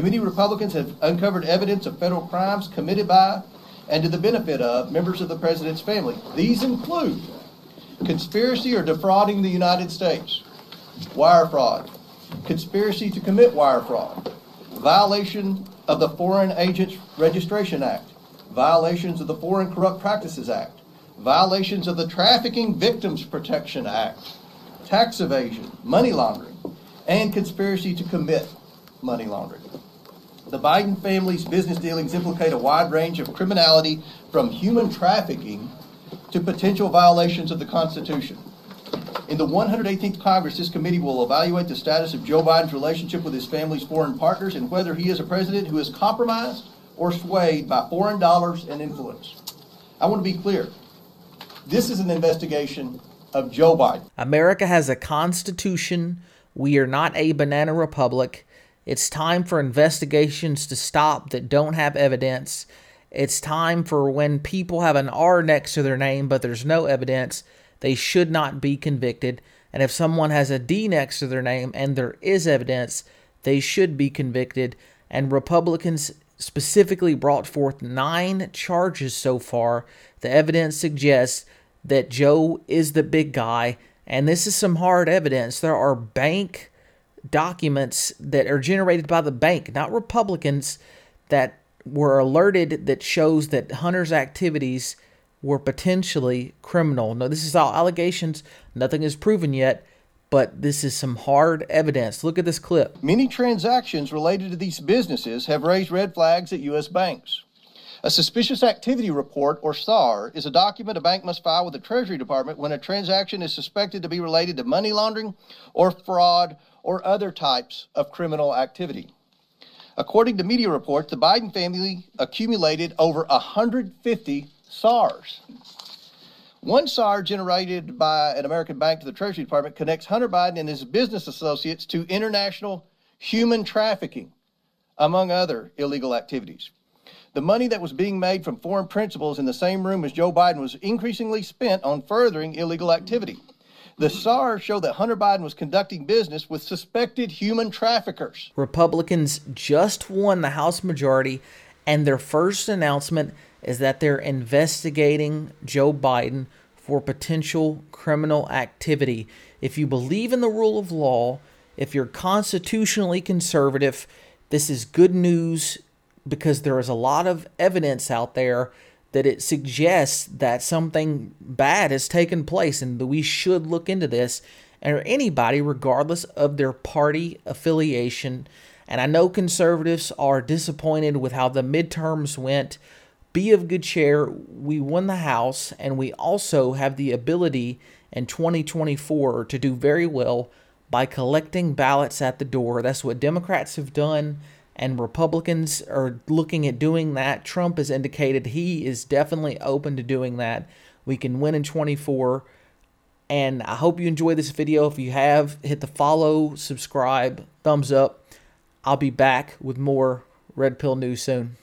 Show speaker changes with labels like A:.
A: Committee Republicans have uncovered evidence of federal crimes committed by and to the benefit of members of the president's family. These include conspiracy or defrauding the United States, wire fraud, conspiracy to commit wire fraud, violation of the Foreign Agents Registration Act, violations of the Foreign Corrupt Practices Act, violations of the Trafficking Victims Protection Act, tax evasion, money laundering, and conspiracy to commit money laundering. The Biden family's business dealings implicate a wide range of criminality from human trafficking to potential violations of the Constitution. In the 118th Congress, this committee will evaluate the status of Joe Biden's relationship with his family's foreign partners and whether he is a president who is compromised or swayed by foreign dollars and influence. I want to be clear. This is an investigation of Joe Biden.
B: America has a constitution. We are not a banana republic. It's time for investigations to stop that don't have evidence. It's time for when people have an R next to their name but there's no evidence, they should not be convicted. And if someone has a D next to their name and there is evidence, they should be convicted. And Republicans specifically brought forth nine charges so far. The evidence suggests that Joe is the big guy. And this is some hard evidence. There are bank documents that are generated by the bank, not Republicans, that were alerted that shows that Hunter's activities were potentially criminal. No, this is all allegations. Nothing is proven yet, but this is some hard evidence. Look at this clip.
A: Many transactions related to these businesses have raised red flags at U.S. banks. A suspicious activity report, or SAR, is a document a bank must file with the Treasury Department when a transaction is suspected to be related to money laundering or fraud or other types of criminal activity. According to media reports, the Biden family accumulated over 150 SARs. One SAR generated by an American bank to the Treasury Department connects Hunter Biden and his business associates to international human trafficking, among other illegal activities. The money that was being made from foreign principals in the same room as Joe Biden was increasingly spent on furthering illegal activity. The SARs show that Hunter Biden was conducting business with suspected human traffickers.
B: Republicans just won the House majority, and their first announcement is that they're investigating Joe Biden for potential criminal activity. If you believe in the rule of law, if you're constitutionally conservative, this is good news because there is a lot of evidence out there that it suggests that something bad has taken place and that we should look into this or anybody regardless of their party affiliation. And I know conservatives are disappointed with how the midterms went. Be of good cheer. We won the house and we also have the ability in 2024 to do very well by collecting ballots at the door. That's what democrats have done and Republicans are looking at doing that. Trump has indicated he is definitely open to doing that. We can win in 24. And I hope you enjoy this video. If you have, hit the follow, subscribe, thumbs up. I'll be back with more Red Pill news soon.